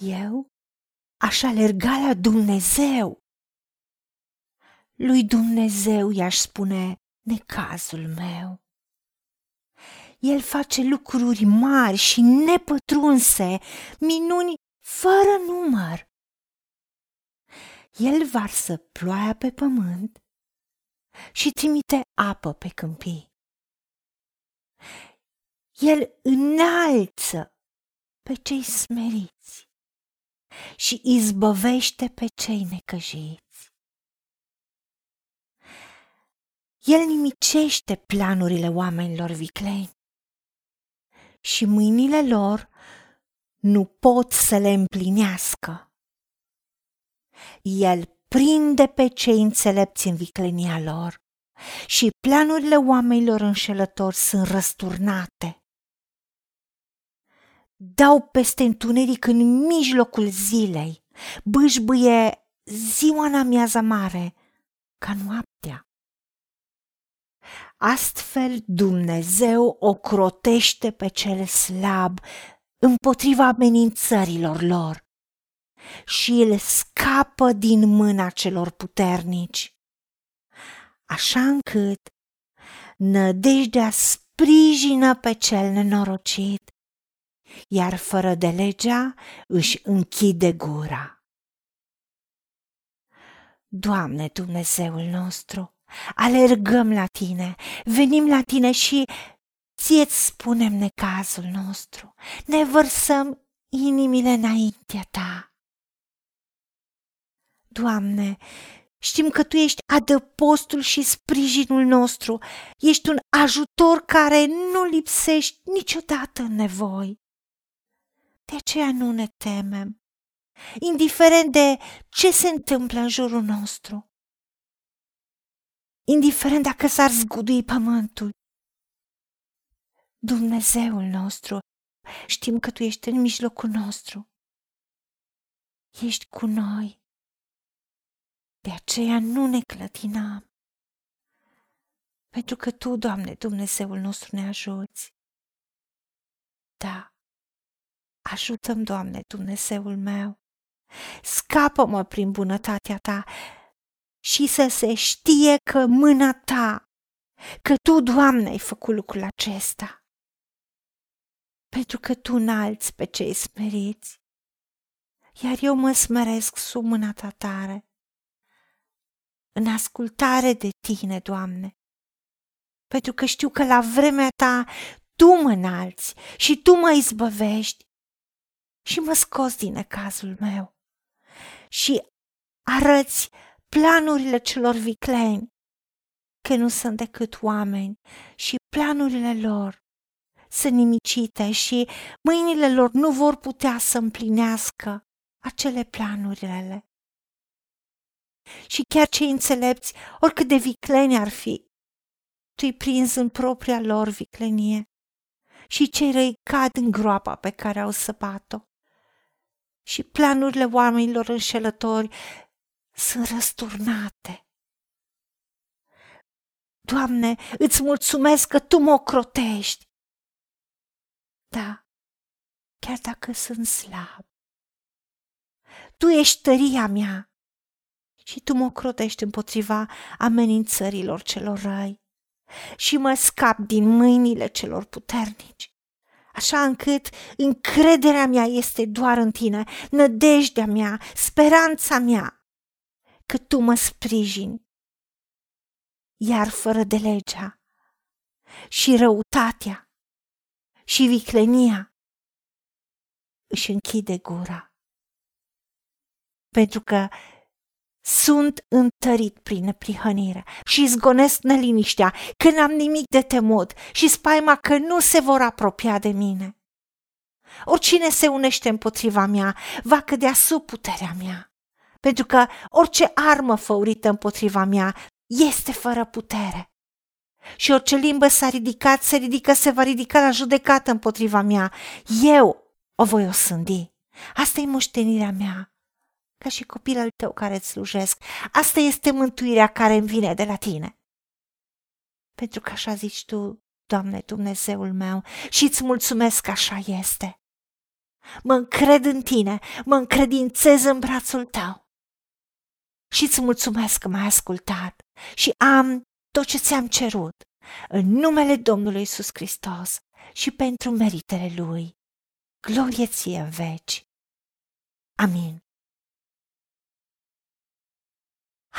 Eu aș alerga la Dumnezeu. Lui Dumnezeu i-aș spune necazul meu. El face lucruri mari și nepătrunse, minuni fără număr. El varsă ploaia pe pământ și trimite apă pe câmpii. El înalță pe cei smeriți și izbăvește pe cei necăjiți. El nimicește planurile oamenilor vicleni și mâinile lor nu pot să le împlinească. El prinde pe cei înțelepți în viclenia lor și planurile oamenilor înșelători sunt răsturnate. Dau peste întuneric în mijlocul zilei, bâșbâie ziua în amiaza mare, ca noaptea. Astfel Dumnezeu ocrotește pe cel slab împotriva amenințărilor lor și îl scapă din mâna celor puternici, așa încât nădejdea sprijină pe cel nenorocit, iar fără de legea își închide gura. Doamne Dumnezeul nostru, alergăm la tine, venim la tine și ție-ți spunem necazul nostru, ne vărsăm inimile înaintea ta. Doamne, știm că Tu ești adăpostul și sprijinul nostru, ești un ajutor care nu lipsești niciodată în nevoi. De aceea nu ne temem, indiferent de ce se întâmplă în jurul nostru indiferent dacă s-ar zgudui pământul. Dumnezeul nostru, știm că Tu ești în mijlocul nostru. Ești cu noi. De aceea nu ne clătinăm. Pentru că Tu, Doamne, Dumnezeul nostru, ne ajuți. Da, ajutăm, Doamne, Dumnezeul meu. Scapă-mă prin bunătatea Ta și să se știe că mâna ta, că tu, Doamne, ai făcut lucrul acesta. Pentru că tu înalți pe cei smeriți, iar eu mă smeresc sub mâna ta tare. În ascultare de tine, Doamne, pentru că știu că la vremea ta tu mă înalți și tu mă izbăvești și mă scos din cazul meu și arăți planurile celor vicleni, că nu sunt decât oameni și planurile lor sunt nimicite și mâinile lor nu vor putea să împlinească acele planurile. Și chiar cei înțelepți, oricât de vicleni ar fi, tu-i prins în propria lor viclenie și cei răi cad în groapa pe care au săpat-o. Și planurile oamenilor înșelători sunt răsturnate. Doamne, îți mulțumesc că Tu mă ocrotești. Da, chiar dacă sunt slab. Tu ești tăria mea și Tu mă ocrotești împotriva amenințărilor celor răi și mă scap din mâinile celor puternici așa încât încrederea mea este doar în tine, nădejdea mea, speranța mea că tu mă sprijini. Iar fără de legea și răutatea și viclenia își închide gura. Pentru că sunt întărit prin neprihănire și zgonesc neliniștea că n-am nimic de temut și spaima că nu se vor apropia de mine. Oricine se unește împotriva mea va cădea sub puterea mea pentru că orice armă făurită împotriva mea este fără putere. Și orice limbă s-a ridicat, se ridică, se va ridica la judecată împotriva mea. Eu o voi osândi. Asta e moștenirea mea, ca și copil al tău care îți slujesc. Asta este mântuirea care îmi vine de la tine. Pentru că așa zici tu, Doamne Dumnezeul meu, și îți mulțumesc că așa este. Mă încred în tine, mă încredințez în brațul tău. Și îți mulțumesc că m-ai ascultat și am tot ce ți-am cerut în numele Domnului Isus Hristos și pentru meritele Lui. Glorie ție în veci. Amin.